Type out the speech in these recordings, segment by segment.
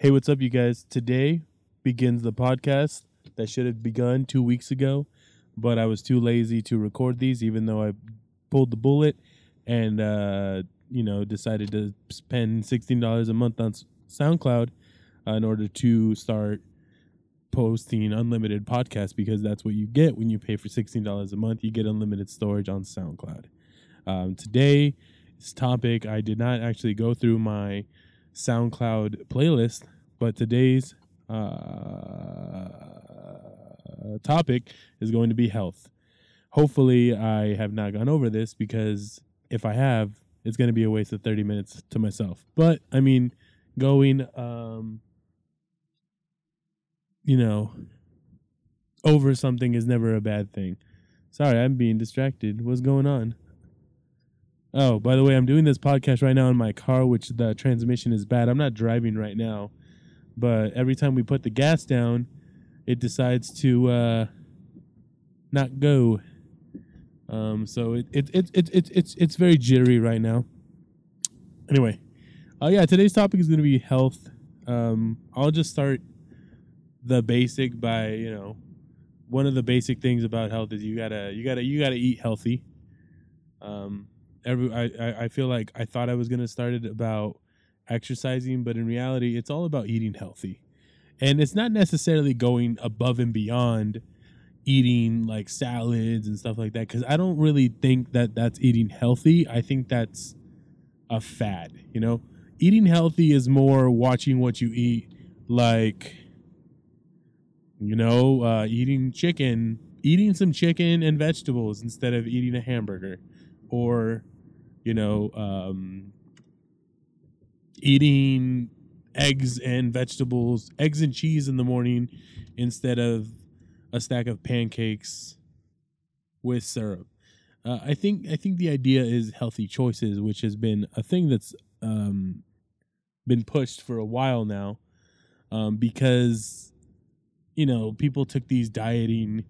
Hey, what's up, you guys? Today begins the podcast that should have begun two weeks ago, but I was too lazy to record these, even though I pulled the bullet and, uh, you know, decided to spend $16 a month on SoundCloud uh, in order to start posting unlimited podcasts because that's what you get when you pay for $16 a month. You get unlimited storage on SoundCloud. Um, today's topic, I did not actually go through my SoundCloud playlist, but today's uh, topic is going to be health. Hopefully, I have not gone over this because if I have, it's going to be a waste of 30 minutes to myself. But I mean, going, um, you know, over something is never a bad thing. Sorry, I'm being distracted. What's going on? Oh, by the way, I'm doing this podcast right now in my car, which the transmission is bad. I'm not driving right now, but every time we put the gas down, it decides to uh, not go. Um, so it it, it it it it's it's very jittery right now. Anyway, uh, yeah, today's topic is going to be health. Um, I'll just start the basic by you know one of the basic things about health is you gotta you gotta you gotta eat healthy. Um, every I, I feel like I thought I was gonna start it about exercising, but in reality, it's all about eating healthy, and it's not necessarily going above and beyond eating like salads and stuff like that because I don't really think that that's eating healthy. I think that's a fad. You know, eating healthy is more watching what you eat, like you know, uh, eating chicken, eating some chicken and vegetables instead of eating a hamburger, or you know, um, eating eggs and vegetables, eggs and cheese in the morning instead of a stack of pancakes with syrup. Uh, I think I think the idea is healthy choices, which has been a thing that's um, been pushed for a while now, um, because you know people took these dieting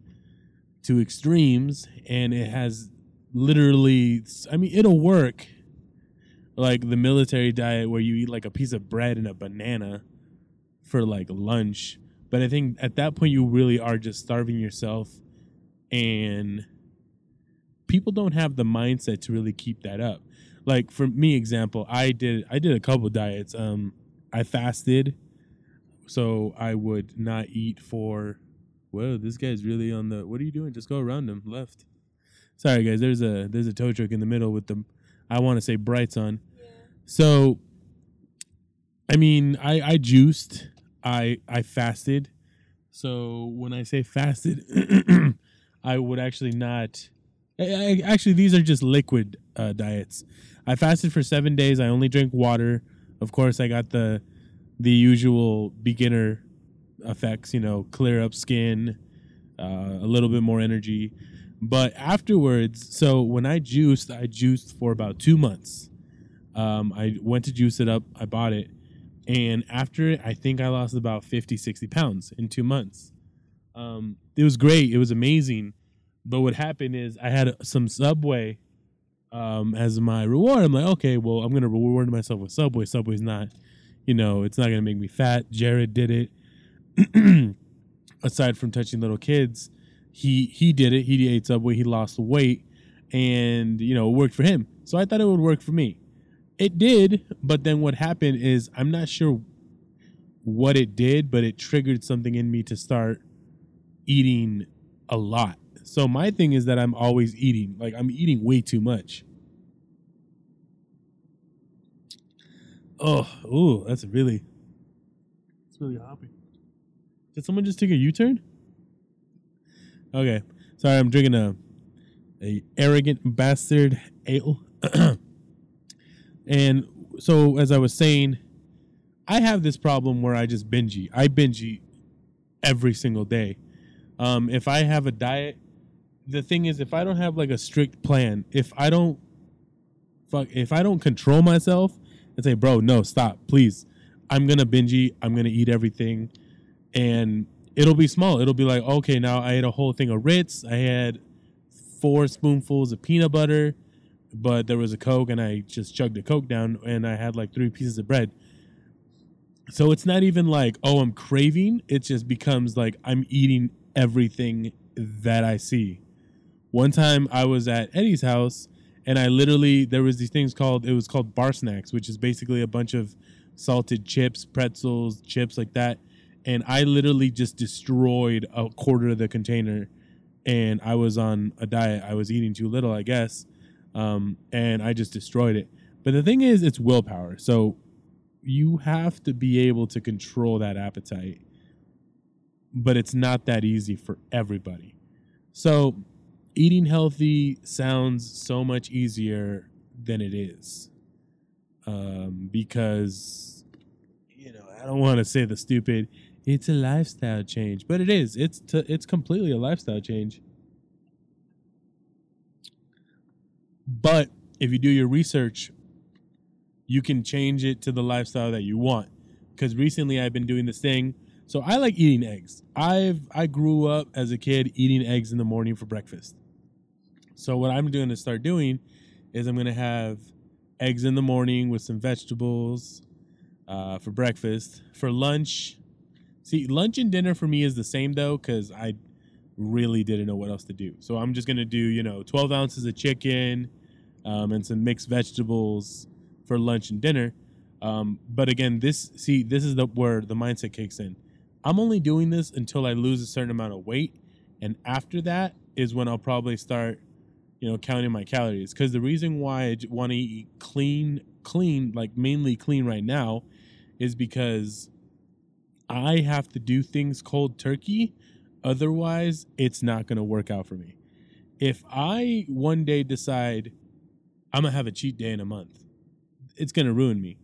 to extremes, and it has literally. I mean, it'll work, like the military diet where you eat like a piece of bread and a banana for like lunch. But I think at that point you really are just starving yourself, and people don't have the mindset to really keep that up. Like for me, example, I did I did a couple diets. Um, I fasted, so I would not eat for. Whoa, this guy's really on the. What are you doing? Just go around him left. Sorry, guys. There's a there's a tow truck in the middle with the. I want to say brights on. So. I mean, I I juiced. I I fasted. So when I say fasted, I would actually not. I, I- actually, these are just liquid uh, diets. I fasted for seven days. I only drank water. Of course, I got the the usual beginner effects. You know, clear up skin, uh, a little bit more energy. But afterwards, so when I juiced, I juiced for about two months. Um, I went to juice it up. I bought it. And after it, I think I lost about 50, 60 pounds in two months. Um, it was great. It was amazing. But what happened is I had some Subway um, as my reward. I'm like, okay, well, I'm going to reward myself with Subway. Subway's not, you know, it's not going to make me fat. Jared did it. Aside from touching little kids, he he did it. He ate Subway. He lost weight, and you know, it worked for him. So I thought it would work for me. It did, but then what happened is I'm not sure what it did, but it triggered something in me to start eating a lot. So my thing is that I'm always eating. Like I'm eating way too much. Oh, ooh, that's really it's really hoppy. Did someone just take a U-turn? Okay. Sorry, I'm drinking a a arrogant bastard ale. and so as I was saying, I have this problem where I just binge eat. I binge eat every single day. Um, if I have a diet, the thing is, if I don't have like a strict plan, if I don't, fuck, if I don't control myself and say, bro, no, stop, please, I'm gonna binge eat. I'm gonna eat everything, and it'll be small. It'll be like, okay, now I ate a whole thing of Ritz. I had four spoonfuls of peanut butter, but there was a Coke, and I just chugged the Coke down, and I had like three pieces of bread. So it's not even like, oh, I'm craving. It just becomes like I'm eating everything that I see. One time I was at Eddie's house and I literally there was these things called it was called bar snacks, which is basically a bunch of salted chips, pretzels, chips like that. And I literally just destroyed a quarter of the container and I was on a diet. I was eating too little, I guess. Um, and I just destroyed it. But the thing is, it's willpower. So you have to be able to control that appetite. But it's not that easy for everybody. So eating healthy sounds so much easier than it is. Um, because, you know, I don't want to say the stupid, it's a lifestyle change, but it is. It's it's completely a lifestyle change. But if you do your research, you can change it to the lifestyle that you want. Because recently I've been doing this thing. So I like eating eggs. I've I grew up as a kid eating eggs in the morning for breakfast. So what I'm going to start doing is I'm going to have eggs in the morning with some vegetables uh, for breakfast. For lunch, see lunch and dinner for me is the same though because I really didn't know what else to do. So I'm just to do you know 12 ounces of chicken um, and some mixed vegetables for lunch and dinner. Um, but again, this see this is the where the mindset kicks in. I'm only doing this until I lose a certain amount of weight, and after that is when I'll probably start, you know, counting my calories. Because the reason why I want to eat clean, clean, like mainly clean right now, is because I have to do things cold turkey. Otherwise, it's not going to work out for me. If I one day decide I'm gonna have a cheat day in a month, it's gonna ruin me.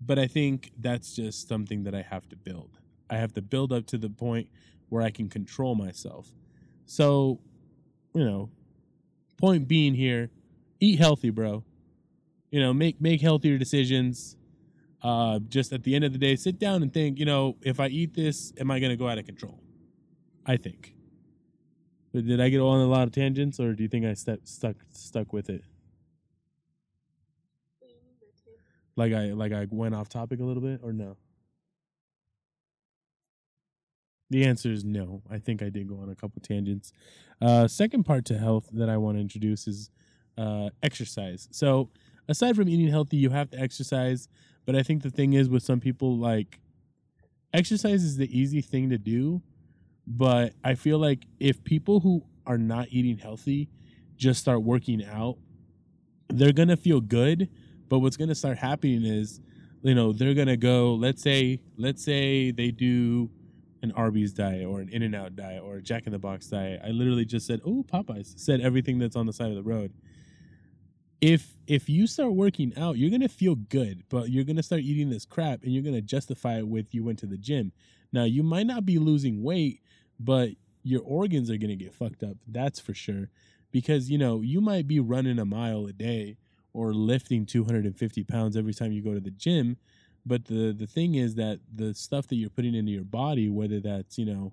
But I think that's just something that I have to build. I have to build up to the point where I can control myself. So, you know, point being here, eat healthy, bro. You know, make make healthier decisions. Uh, just at the end of the day, sit down and think. You know, if I eat this, am I going to go out of control? I think. But did I get on a lot of tangents, or do you think I st- stuck stuck with it? Like I like I went off topic a little bit, or no? The answer is no. I think I did go on a couple tangents. Uh, second part to health that I want to introduce is uh, exercise. So, aside from eating healthy, you have to exercise. But I think the thing is with some people, like, exercise is the easy thing to do. But I feel like if people who are not eating healthy just start working out, they're going to feel good. But what's going to start happening is, you know, they're going to go, let's say, let's say they do an Arby's diet or an In and Out diet or a Jack in the Box diet. I literally just said, "Oh, Popeyes." Said everything that's on the side of the road. If if you start working out, you're gonna feel good, but you're gonna start eating this crap, and you're gonna justify it with you went to the gym. Now you might not be losing weight, but your organs are gonna get fucked up. That's for sure, because you know you might be running a mile a day or lifting 250 pounds every time you go to the gym but the the thing is that the stuff that you're putting into your body, whether that's you know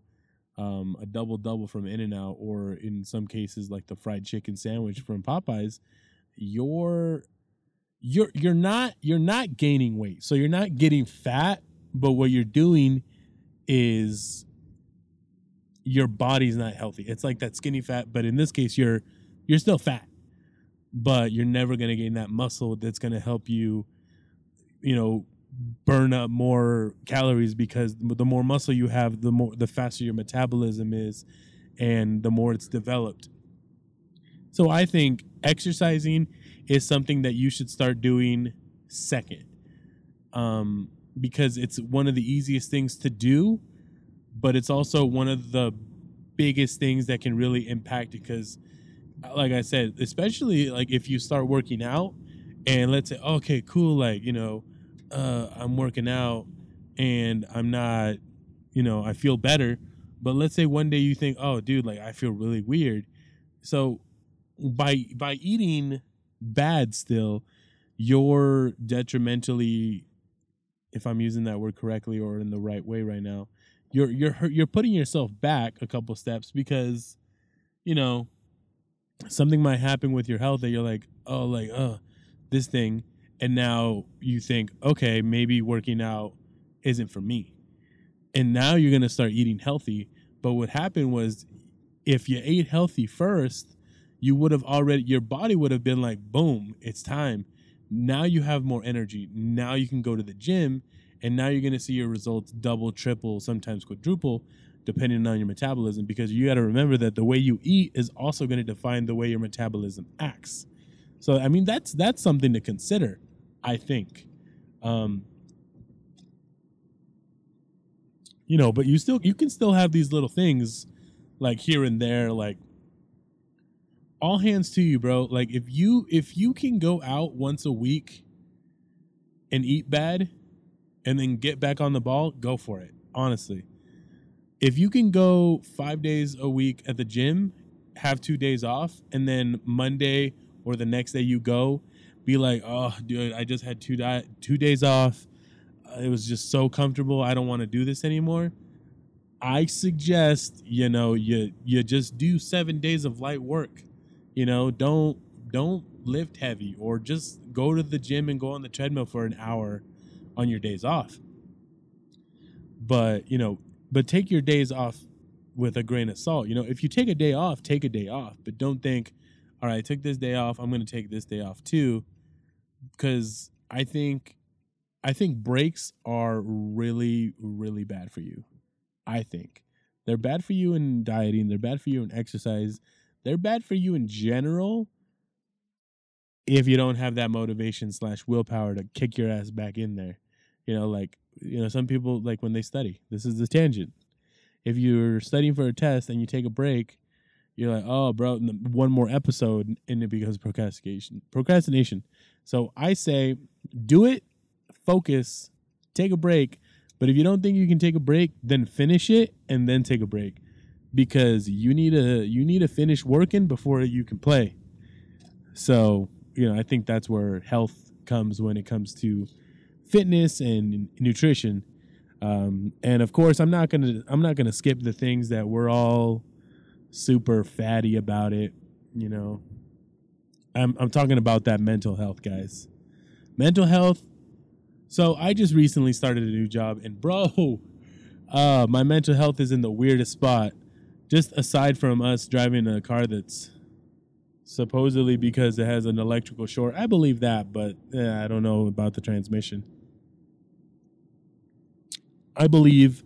um, a double double from In and Out, or in some cases like the fried chicken sandwich from Popeyes, you're you're you're not you're not gaining weight, so you're not getting fat. But what you're doing is your body's not healthy. It's like that skinny fat, but in this case, you're you're still fat, but you're never gonna gain that muscle that's gonna help you, you know, burn up more calories because the more muscle you have, the more the faster your metabolism is, and the more it's developed. So I think exercising is something that you should start doing second, um, because it's one of the easiest things to do, but it's also one of the biggest things that can really impact it. Because, like I said, especially like if you start working out, and let's say, okay, cool, like you know uh, I'm working out and I'm not, you know, I feel better. But let's say one day you think, oh, dude, like I feel really weird. So by by eating bad still, you're detrimentally, if I'm using that word correctly or in the right way right now, you're you're you're putting yourself back a couple steps because, you know, something might happen with your health that you're like, oh, like, oh, this thing and now you think okay maybe working out isn't for me. And now you're going to start eating healthy. But what happened was if you ate healthy first, you would have already, your body would have been like, boom, it's time. Now you have more energy. Now you can go to the gym and now you're going to see your results double, triple, sometimes quadruple depending on your metabolism because you got to remember that the way you eat is also going to define the way your metabolism acts. So I mean that's that's something to consider, I think. Um you know, but you still you can still have these little things like here and there like all hands to you, bro. Like if you if you can go out once a week and eat bad and then get back on the ball, go for it. Honestly if you can go five days a week at the gym, have two days off, and then Monday or the next day you go, be like, oh, dude, I just had two di- two days off. Uh, it was just so comfortable. I don't want to do this anymore. I suggest you know you you just do seven days of light work. You know, don't don't lift heavy or just go to the gym and go on the treadmill for an hour on your days off. But you know, but take your days off with a grain of salt. You know, if you take a day off, take a day off, but don't think, all right, I took this day off, I'm going to take this day off too because I think I think breaks are really really bad for you. I think. They're bad for you in dieting, they're bad for you in exercise. They're bad for you in general if you don't have that motivation slash willpower to kick your ass back in there. You know, like you know, some people like when they study. This is the tangent. If you're studying for a test and you take a break, you're like, oh, bro, one more episode, and it becomes procrastination. Procrastination. So I say, do it, focus, take a break. But if you don't think you can take a break, then finish it and then take a break, because you need to you need to finish working before you can play. So you know, I think that's where health comes when it comes to fitness and nutrition. Um, and of course, I'm not gonna I'm not gonna skip the things that we're all super fatty about it. You know, I'm I'm talking about that mental health, guys. Mental health. So I just recently started a new job, and bro, uh, my mental health is in the weirdest spot. Just aside from us driving a car that's supposedly because it has an electrical short, I believe that, but eh, I don't know about the transmission. I believe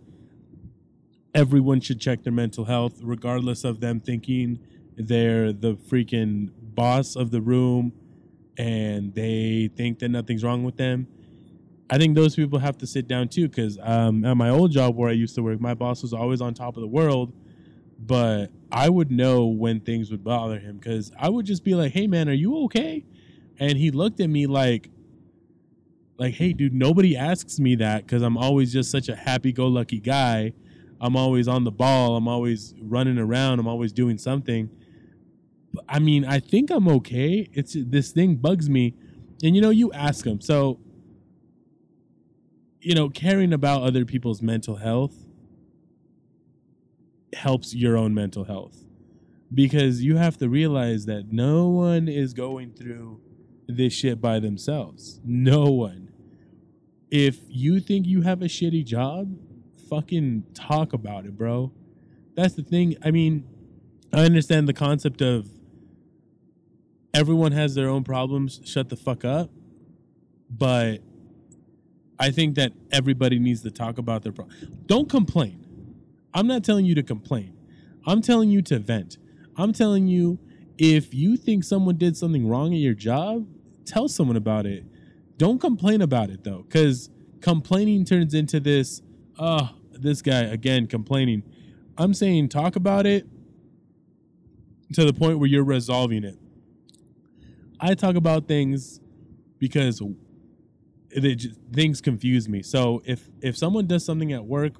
everyone should check their mental health, regardless of them thinking they're the freaking boss of the room and they think that nothing's wrong with them. I think those people have to sit down too, because um, at my old job where I used to work, my boss was always on top of the world, but I would know when things would bother him because I would just be like, "Hey, man, are you okay?" And he looked at me like, like, hey, dude, nobody asks me that because I'm always just such a happy-go-lucky guy. I'm always on the ball. I'm always running around. I'm always doing something. But, I mean, I think I'm okay. It's this thing bugs me, and you know, you ask him So, you know, caring about other people's mental health helps your own mental health because you have to realize that no one is going through this shit by themselves. No one. If you think you have a shitty job, fucking talk about it, bro. That's the thing. I mean, I understand the concept of everyone has their own problems, shut the fuck up. But I think that everybody needs to talk about their problems. Don't complain. I'm not telling you to complain. I'm telling you to vent. I'm telling you if you think someone did something wrong at your job, tell someone about it. Don't complain about it though, because complaining turns into this, oh, this guy again complaining. I'm saying talk about it to the point where you're resolving it. I talk about things because just, things confuse me. So if if someone does something at work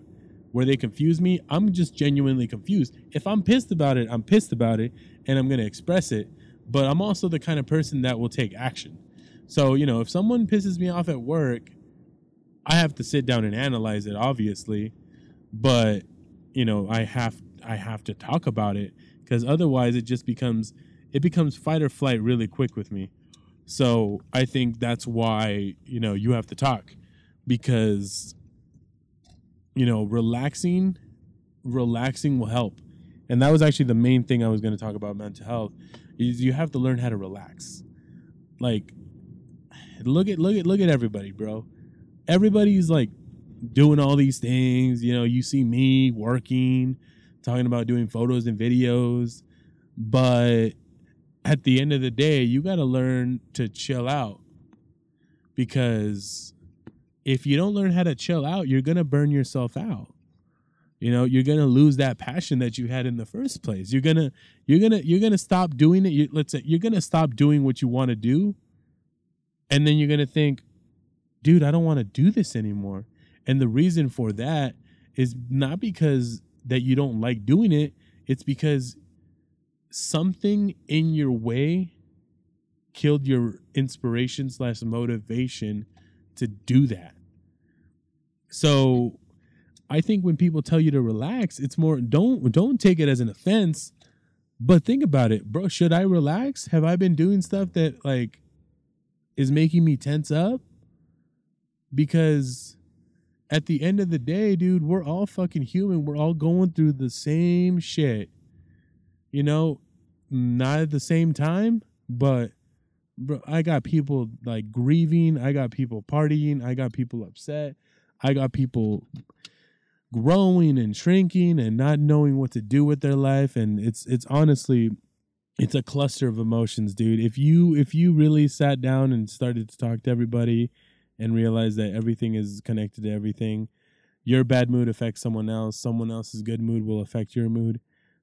where they confuse me, I'm just genuinely confused. If I'm pissed about it, I'm pissed about it and I'm going to express it but I'm also the kind of person that will take action. So, you know, if someone pisses me off at work, I have to sit down and analyze it obviously, but you know, I have I have to talk about it cuz otherwise it just becomes it becomes fight or flight really quick with me. So, I think that's why, you know, you have to talk because you know, relaxing, relaxing will help. And that was actually the main thing I was going to talk about mental health is you have to learn how to relax. Like look at look at look at everybody, bro. Everybody's like doing all these things, you know, you see me working, talking about doing photos and videos, but at the end of the day, you got to learn to chill out because if you don't learn how to chill out, you're going to burn yourself out. You know, you're going to lose that passion that you had in the first place. You're going to you're going to you're going to stop doing it. You, let's say you're going to stop doing what you want to do. And then you're going to think, "Dude, I don't want to do this anymore." And the reason for that is not because that you don't like doing it, it's because something in your way killed your inspiration slash motivation to do that. So I think when people tell you to relax, it's more don't don't take it as an offense, but think about it, bro. Should I relax? Have I been doing stuff that like is making me tense up? Because at the end of the day, dude, we're all fucking human. We're all going through the same shit. You know, not at the same time, but bro, I got people like grieving. I got people partying. I got people upset. I got people growing and shrinking and not knowing what to do with their life. And it's it's honestly it's a cluster of emotions, dude. If you if you really sat down and started to talk to everybody and realize that everything is connected to everything, your bad mood affects someone else. Someone else's good mood will affect your mood.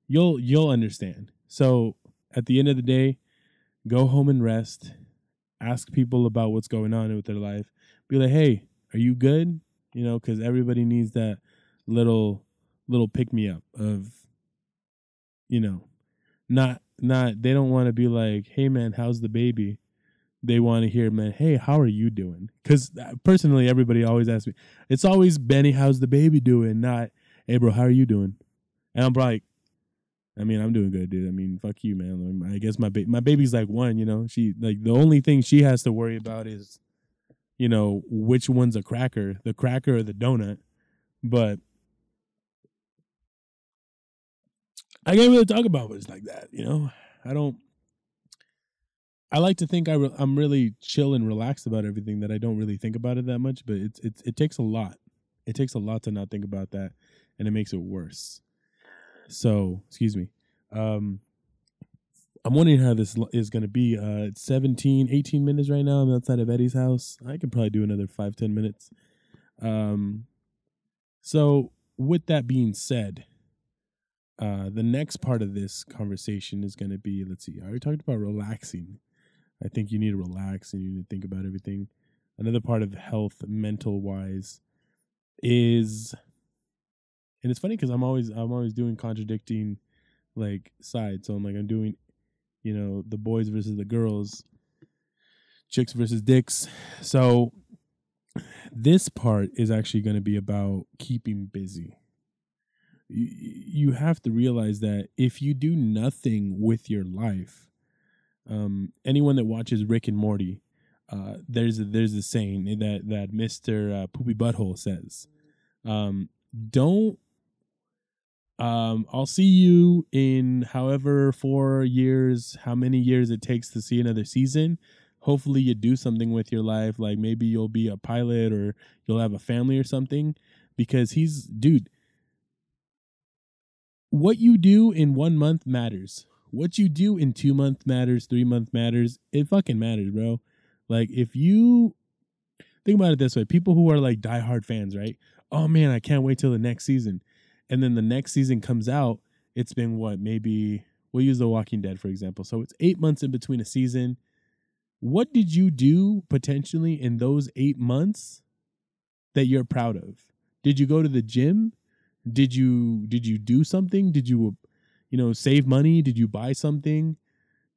You'll you'll understand. So at the end of the day, go home and rest. Ask people about what's going on with their life. Be like, hey, are you good? You know, because everybody needs that little little pick me up of, you know, not not they don't want to be like, hey man, how's the baby? They want to hear, man, hey, how are you doing? Because uh, personally, everybody always asks me, it's always Benny, how's the baby doing? Not, hey bro, how are you doing? And I'm like, I mean, I'm doing good, dude. I mean, fuck you, man. I guess my ba- my baby's like one, you know. She like the only thing she has to worry about is, you know, which one's a cracker, the cracker or the donut. But I can't really talk about it's like that, you know. I don't. I like to think I re- I'm really chill and relaxed about everything. That I don't really think about it that much, but it's it's it takes a lot. It takes a lot to not think about that, and it makes it worse. So, excuse me. Um, I'm wondering how this is going to be. Uh, it's 17, 18 minutes right now. I'm outside of Eddie's house. I could probably do another five, 10 minutes. Um, so, with that being said, uh, the next part of this conversation is going to be let's see, I already talked about relaxing. I think you need to relax and you need to think about everything. Another part of health, mental wise, is and it's funny because I'm always I'm always doing contradicting like sides. So I'm like I'm doing, you know, the boys versus the girls, chicks versus dicks. So this part is actually going to be about keeping busy. You, have to realize that if you do nothing with your life, um, anyone that watches Rick and Morty, uh, there's a, there's a saying that that Mister uh, Poopy Butthole says, um, "Don't um, I'll see you in however four years, how many years it takes to see another season. Hopefully, you do something with your life. Like maybe you'll be a pilot or you'll have a family or something. Because he's, dude, what you do in one month matters. What you do in two months matters, three months matters. It fucking matters, bro. Like if you think about it this way, people who are like diehard fans, right? Oh man, I can't wait till the next season and then the next season comes out, it's been what maybe we'll use The Walking Dead for example. So it's eight months in between a season. What did you do potentially in those eight months that you're proud of? Did you go to the gym? Did you did you do something? Did you you know save money? Did you buy something?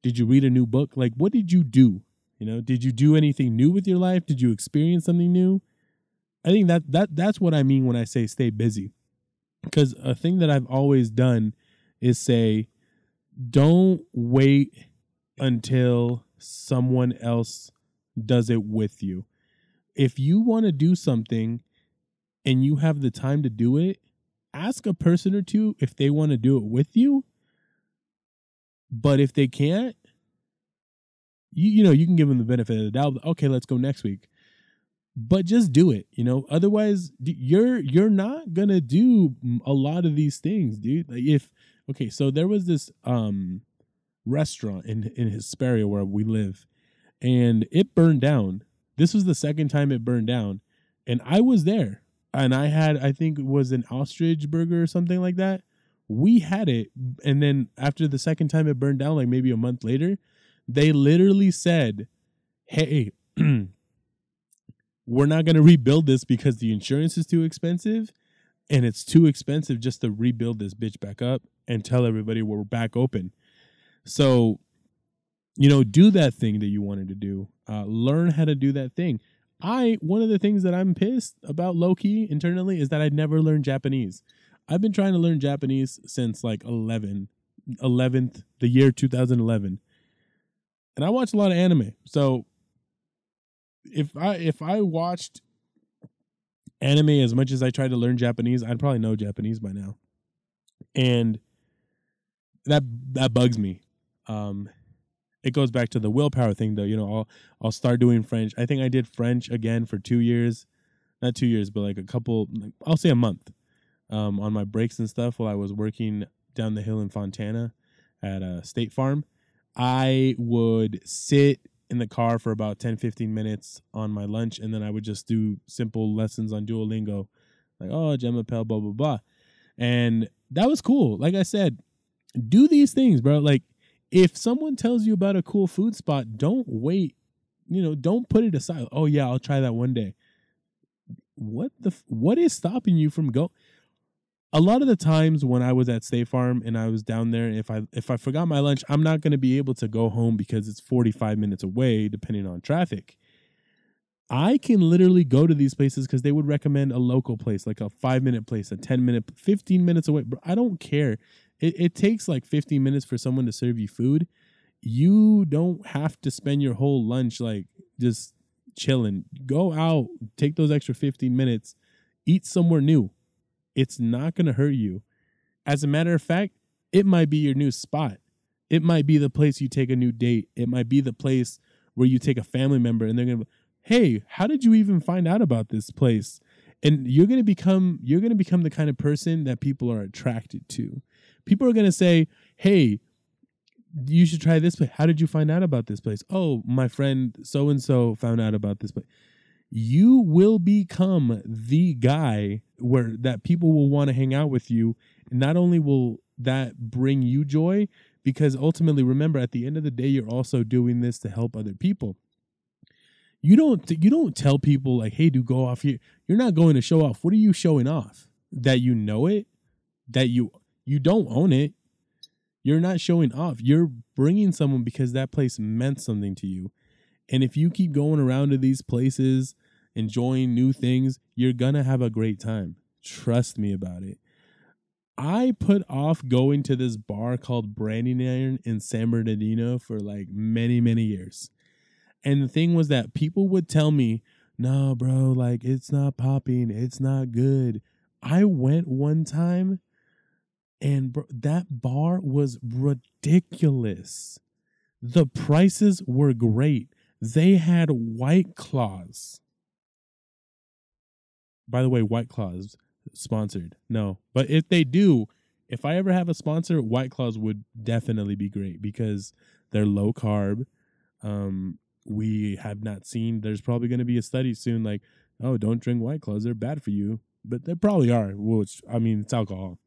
Did you read a new book? Like what did you do? You know, did you do anything new with your life? Did you experience something new? I think that that that's what I mean when I say stay busy because a thing that I've always done is say, don't wait until someone else does it with you. If you want to do something and you have the time to do it, ask a person or two if they want to do it with you. But if they can't, you you know, you can give them the benefit of the doubt. Okay, let's go next week. But just do it, you know. Otherwise, you're you're not gonna do a lot of these things, dude. Like if okay, so there was this um restaurant in in Hesperia where we live, and it burned down. This was the second time it burned down, and I was there, and I had I think it was an ostrich burger or something like that. We had it, and then after the second time it burned down, like maybe a month later, they literally said, "Hey." we're not going to rebuild this because the insurance is too expensive and it's too expensive just to rebuild this bitch back up and tell everybody we're back open. So, you know, do that thing that you wanted to do. Uh, learn how to do that thing. I one of the things that I'm pissed about low key internally is that I never learned Japanese. I've been trying to learn Japanese since like 11 11th the year 2011. And I watch a lot of anime. So if I if I watched anime as much as I tried to learn Japanese, I'd probably know Japanese by now. And that that bugs me. Um it goes back to the willpower thing though, you know, I'll I'll start doing French. I think I did French again for 2 years. Not 2 years, but like a couple I'll say a month. Um on my breaks and stuff while I was working down the hill in Fontana at a State Farm. I would sit in the car for about 10 15 minutes on my lunch and then i would just do simple lessons on duolingo like oh Jemmapel blah blah blah. And that was cool. Like i said do these things bro. Like if someone tells you about a cool food spot don't wait you know don't put it aside. Oh yeah i'll try that one day. What the what is stopping you from go a lot of the times when I was at State Farm and I was down there, if I if I forgot my lunch, I'm not going to be able to go home because it's 45 minutes away, depending on traffic. I can literally go to these places because they would recommend a local place, like a five minute place, a 10 minute, 15 minutes away. But I don't care. It, it takes like 15 minutes for someone to serve you food. You don't have to spend your whole lunch like just chilling. Go out, take those extra 15 minutes, eat somewhere new it's not going to hurt you. As a matter of fact, it might be your new spot. It might be the place you take a new date. It might be the place where you take a family member and they're going to hey, how did you even find out about this place? And you're going to become you're going to become the kind of person that people are attracted to. People are going to say, "Hey, you should try this place. How did you find out about this place? Oh, my friend so and so found out about this place you will become the guy where that people will want to hang out with you. And Not only will that bring you joy, because ultimately, remember, at the end of the day, you're also doing this to help other people. You don't you don't tell people like, "Hey, do go off here." You're not going to show off. What are you showing off? That you know it, that you you don't own it. You're not showing off. You're bringing someone because that place meant something to you. And if you keep going around to these places, enjoying new things, you're gonna have a great time. Trust me about it. I put off going to this bar called Branding Iron in San Bernardino for like many, many years. And the thing was that people would tell me, no, bro, like it's not popping, it's not good. I went one time and bro, that bar was ridiculous. The prices were great. They had white claws. By the way, White Claws sponsored. No, but if they do, if I ever have a sponsor, White Claws would definitely be great because they're low carb. Um, we have not seen. There's probably going to be a study soon, like, oh, don't drink White Claws; they're bad for you. But they probably are. Which I mean, it's alcohol.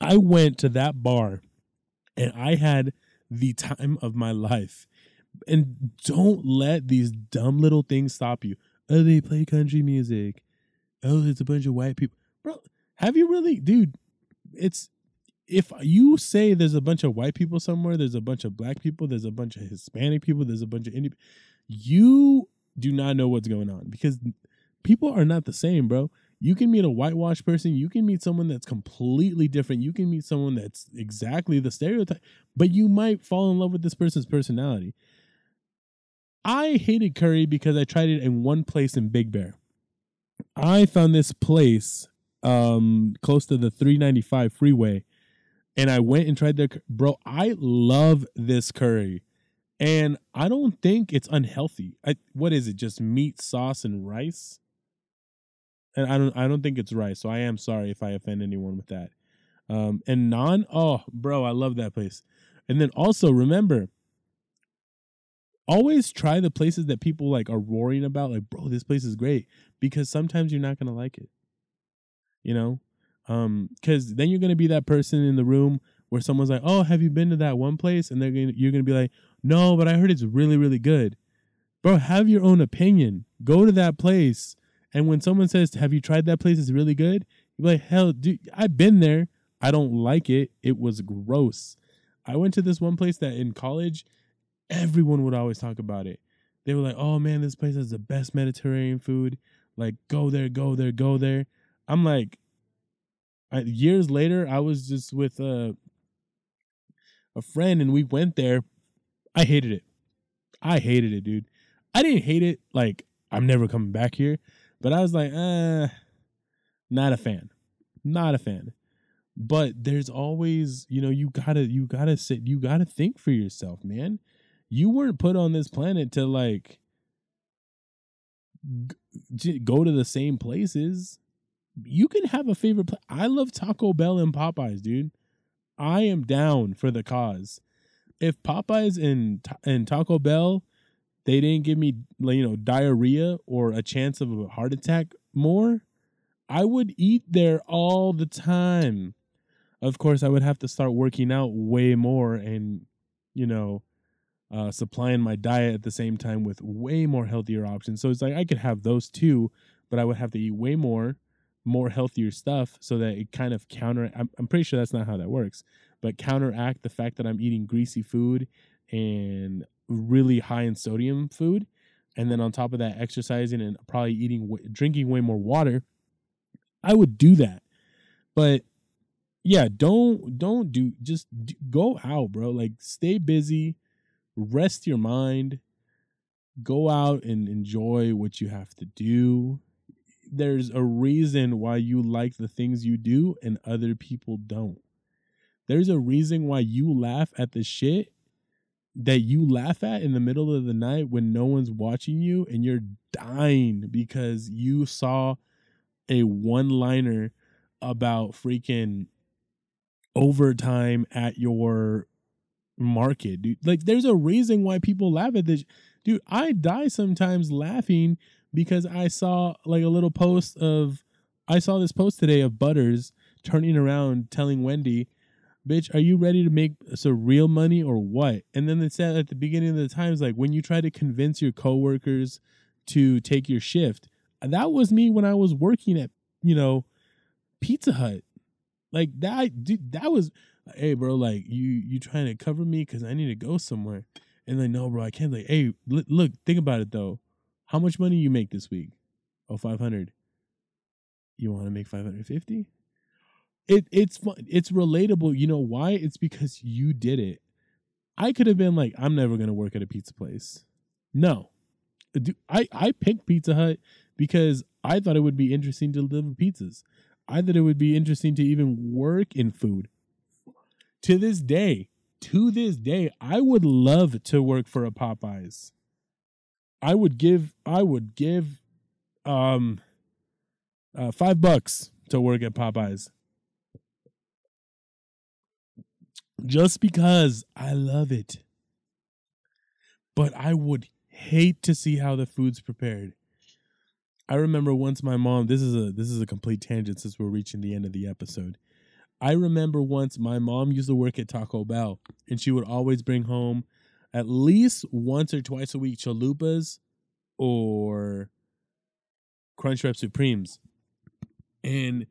I went to that bar, and I had the time of my life. And don't let these dumb little things stop you. Oh, they play country music. Oh, it's a bunch of white people. Bro, have you really, dude? It's if you say there's a bunch of white people somewhere, there's a bunch of black people, there's a bunch of Hispanic people, there's a bunch of Indian. You do not know what's going on because people are not the same, bro. You can meet a whitewashed person. You can meet someone that's completely different. You can meet someone that's exactly the stereotype, but you might fall in love with this person's personality. I hated curry because I tried it in one place in Big Bear. I found this place um close to the 395 freeway and I went and tried their bro, I love this curry. And I don't think it's unhealthy. I, what is it? Just meat, sauce, and rice? And I don't I don't think it's rice. So I am sorry if I offend anyone with that. Um, and naan, oh, bro, I love that place. And then also remember, always try the places that people like are roaring about. Like, bro, this place is great because sometimes you're not gonna like it. You know, um, because then you're gonna be that person in the room where someone's like, "Oh, have you been to that one place?" And they're gonna you're gonna be like, "No, but I heard it's really really good." Bro, have your own opinion. Go to that place, and when someone says, "Have you tried that place? It's really good," you're like, "Hell, dude, I've been there. I don't like it. It was gross." I went to this one place that in college, everyone would always talk about it. They were like, "Oh man, this place has the best Mediterranean food. Like, go there, go there, go there." I'm like, I, years later, I was just with a a friend, and we went there. I hated it. I hated it, dude. I didn't hate it like I'm never coming back here, but I was like, uh, not a fan, not a fan. But there's always, you know, you gotta, you gotta sit, you gotta think for yourself, man. You weren't put on this planet to like g- go to the same places you can have a favorite. I love Taco Bell and Popeyes, dude. I am down for the cause. If Popeyes and and Taco Bell they didn't give me you know diarrhea or a chance of a heart attack more, I would eat there all the time. Of course, I would have to start working out way more and you know uh, supplying my diet at the same time with way more healthier options. So it's like I could have those too, but I would have to eat way more more healthier stuff so that it kind of counter I'm, I'm pretty sure that's not how that works but counteract the fact that i'm eating greasy food and really high in sodium food. And then on top of that exercising and probably eating drinking way more water i would do that. But yeah don't don't do just go out bro. Like stay busy rest your mind go out and enjoy what you have to do there's a reason why you like the things you do and other people don't. There's a reason why you laugh at the shit that you laugh at in the middle of the night when no one's watching you and you're dying because you saw a one liner about freaking overtime at your market, dude. Like, there's a reason why people laugh at this. Dude, I die sometimes laughing because I saw like a little post of I saw this post today of Butters turning around telling Wendy, "Bitch, are you ready to make some real money or what?" And then it said at the beginning of the times like when you try to convince your coworkers to take your shift. That was me when I was working at, you know, Pizza Hut. Like that dude, that was hey bro, like you you trying to cover me cuz I need to go somewhere. And like no bro, I can't like hey, look, think about it though how much money you make this week? Oh, 500. You want to make 550? It it's fun. It's relatable. You know why? It's because you did it. I could have been like, I'm never gonna work at a pizza place. No, I I picked Pizza Hut because I thought it would be interesting to deliver pizzas. I thought it would be interesting to even work in food. To this day, to this day, I would love to work for a Popeyes. I would give I would give um uh, five bucks to work at Popeyes. Just because I love it. But I would hate to see how the food's prepared. I remember once my mom this is a this is a complete tangent since we're reaching the end of the episode. I remember once my mom used to work at Taco Bell and she would always bring home at least once or twice a week chalupas or Crunchwrap Supremes. And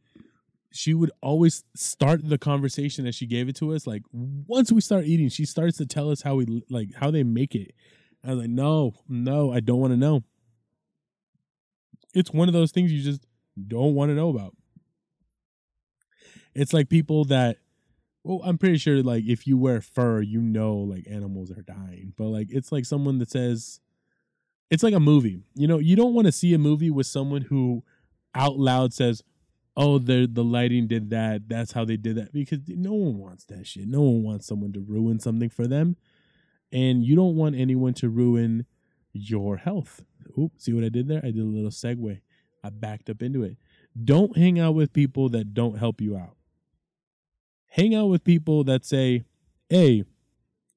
she would always start the conversation as she gave it to us. Like once we start eating, she starts to tell us how we like how they make it. I was like, no, no, I don't want to know. It's one of those things you just don't want to know about. It's like people that well, I'm pretty sure like if you wear fur, you know like animals are dying. But like it's like someone that says, it's like a movie. You know, you don't want to see a movie with someone who out loud says, "Oh, the the lighting did that. That's how they did that." Because no one wants that shit. No one wants someone to ruin something for them, and you don't want anyone to ruin your health. Oop, see what I did there? I did a little segue. I backed up into it. Don't hang out with people that don't help you out. Hang out with people that say, "Hey,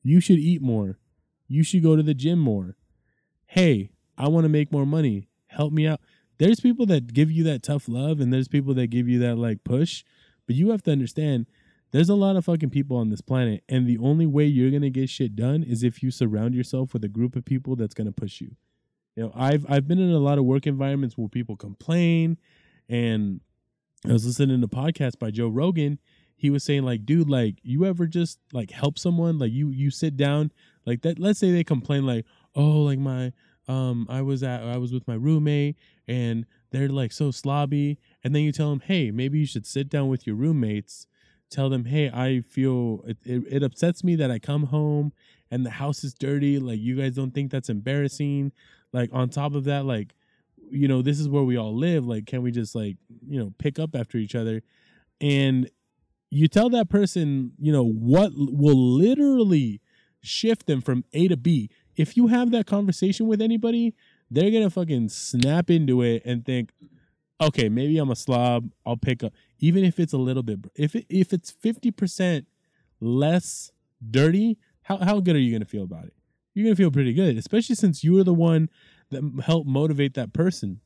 you should eat more. You should go to the gym more." Hey, I want to make more money. Help me out. There's people that give you that tough love and there's people that give you that like push, but you have to understand there's a lot of fucking people on this planet and the only way you're going to get shit done is if you surround yourself with a group of people that's going to push you. You know, I've I've been in a lot of work environments where people complain and I was listening to a podcast by Joe Rogan. He was saying like, dude, like you ever just like help someone? Like you you sit down like that. Let's say they complain like, oh, like my um I was at I was with my roommate and they're like so slobby and then you tell them, "Hey, maybe you should sit down with your roommates." Tell them, "Hey, I feel it, it, it upsets me that I come home and the house is dirty. Like you guys don't think that's embarrassing? Like on top of that, like you know, this is where we all live. Like can we just like, you know, pick up after each other?" And you tell that person, you know, what will literally shift them from A to B if you have that conversation with anybody, they're gonna fucking snap into it and think, okay, maybe I'm a slob. I'll pick up, even if it's a little bit. If it, if it's fifty percent less dirty, how how good are you gonna feel about it? You're gonna feel pretty good, especially since you were the one that helped motivate that person.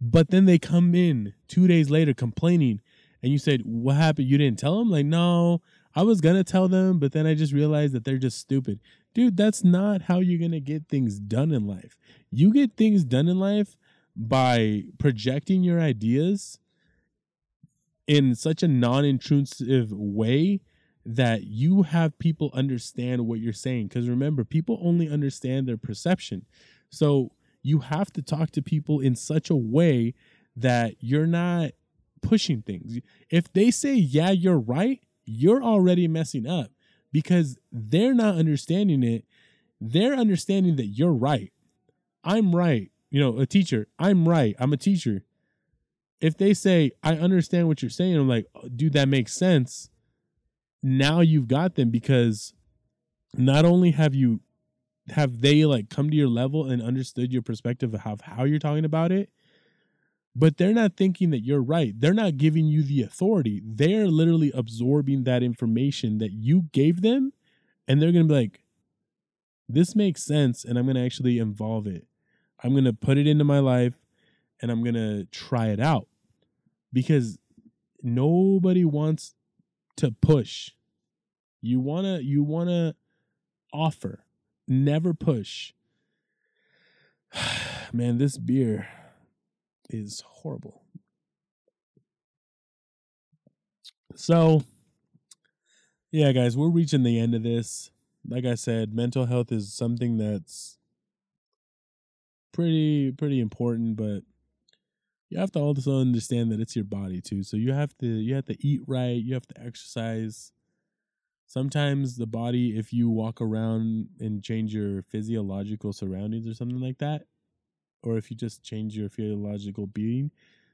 But then they come in two days later complaining, and you said, "What happened? You didn't tell them?" Like, no, I was gonna tell them, but then I just realized that they're just stupid. Dude, that's not how you're gonna get things done in life. You get things done in life by projecting your ideas in such a non-intrusive way that you have people understand what you're saying. Because remember, people only understand their perception. So you have to talk to people in such a way that you're not pushing things. If they say, yeah, you're right, you're already messing up because they're not understanding it. They're understanding that you're right. I'm right. You know, a teacher, I'm right. I'm a teacher. If they say, I understand what you're saying, I'm like, oh, dude, that makes sense. Now you've got them because not only have you have they like come to your level and understood your perspective of how, how you're talking about it, but they're not thinking that you're right. They're not giving you the authority. They're literally absorbing that information that you gave them, and they're going to be like, this makes sense, and I'm going to actually involve it. I'm going to put it into my life, and I'm going to try it out because nobody wants to push. You want to you want to offer, never push. Man, this beer is horrible. So, yeah, guys, we're reaching the end of this. Like I said, mental health is something that's pretty pretty important, but you have to also understand that it's your body too. So you have to you have to eat right, you have to exercise. Sometimes the body if you walk around and change your physiological surroundings or something like that, or if you just change your physiological being.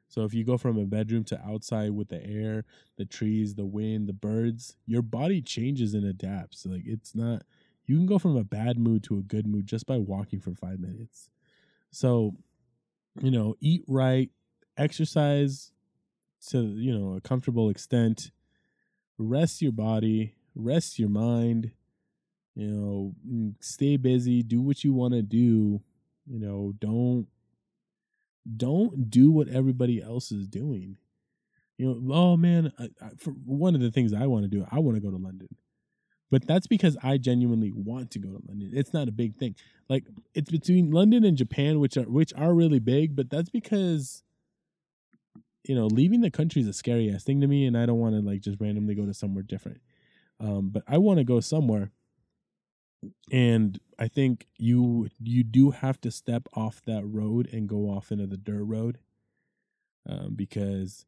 So if you go from a bedroom to outside with the air, the trees, the wind, the birds, your body changes and adapts. Like it's not you can go from a bad mood to a good mood just by walking for 5 minutes. So, you know, eat right, exercise to, you know, a comfortable extent, rest your body, rest your mind, you know, mm, stay busy, do what you want to do you know, don't don't do what everybody else is doing. You know, oh man, I, I, for one of the things I want to do, I want to go to London. But that's because I genuinely want to go to London. It's not a big thing. Like it's between London and Japan, which are which are really big, but that's because you know, leaving the country is a scary ass thing to me, and I don't want to like just randomly go to somewhere different. Um, but I want to go somewhere and I think you you do have to step off that road and go off into the dirt road, um, because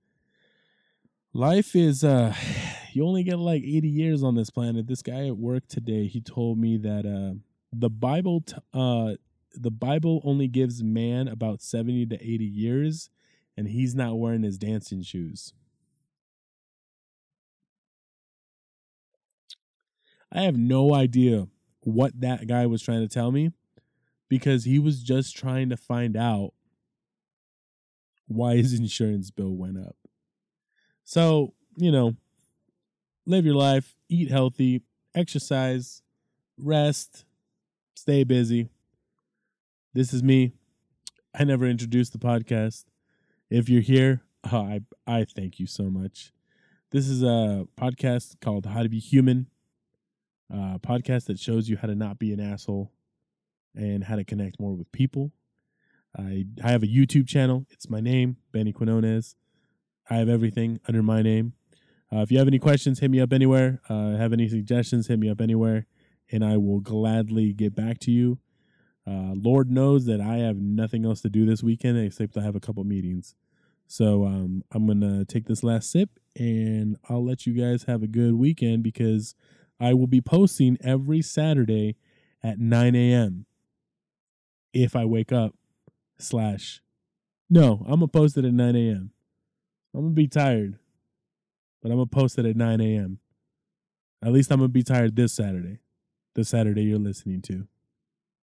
life is uh you only get like 80 years on this planet. This guy at work today he told me that uh the Bible t- uh the Bible only gives man about 70 to 80 years, and he's not wearing his dancing shoes. I have no idea what that guy was trying to tell me because he was just trying to find out why his insurance bill went up. So, you know, live your life, eat healthy, exercise, rest, stay busy. This is me. I never introduced the podcast. If you're here, oh, I I thank you so much. This is a podcast called How to Be Human. A podcast that shows you how to not be an asshole and how to connect more with people. I I have a YouTube channel. It's my name, Benny Quinones. I have everything under my name. Uh, if you have any questions, hit me up anywhere. Uh, have any suggestions, hit me up anywhere, and I will gladly get back to you. Uh, Lord knows that I have nothing else to do this weekend except I have a couple meetings. So um, I'm gonna take this last sip, and I'll let you guys have a good weekend because I will be posting every Saturday at 9 a.m. If I wake up, slash. No, I'm gonna post it at 9 a.m. I'm gonna be tired, but I'm gonna post it at 9 a.m. At least I'm gonna be tired this Saturday, the Saturday you're listening to.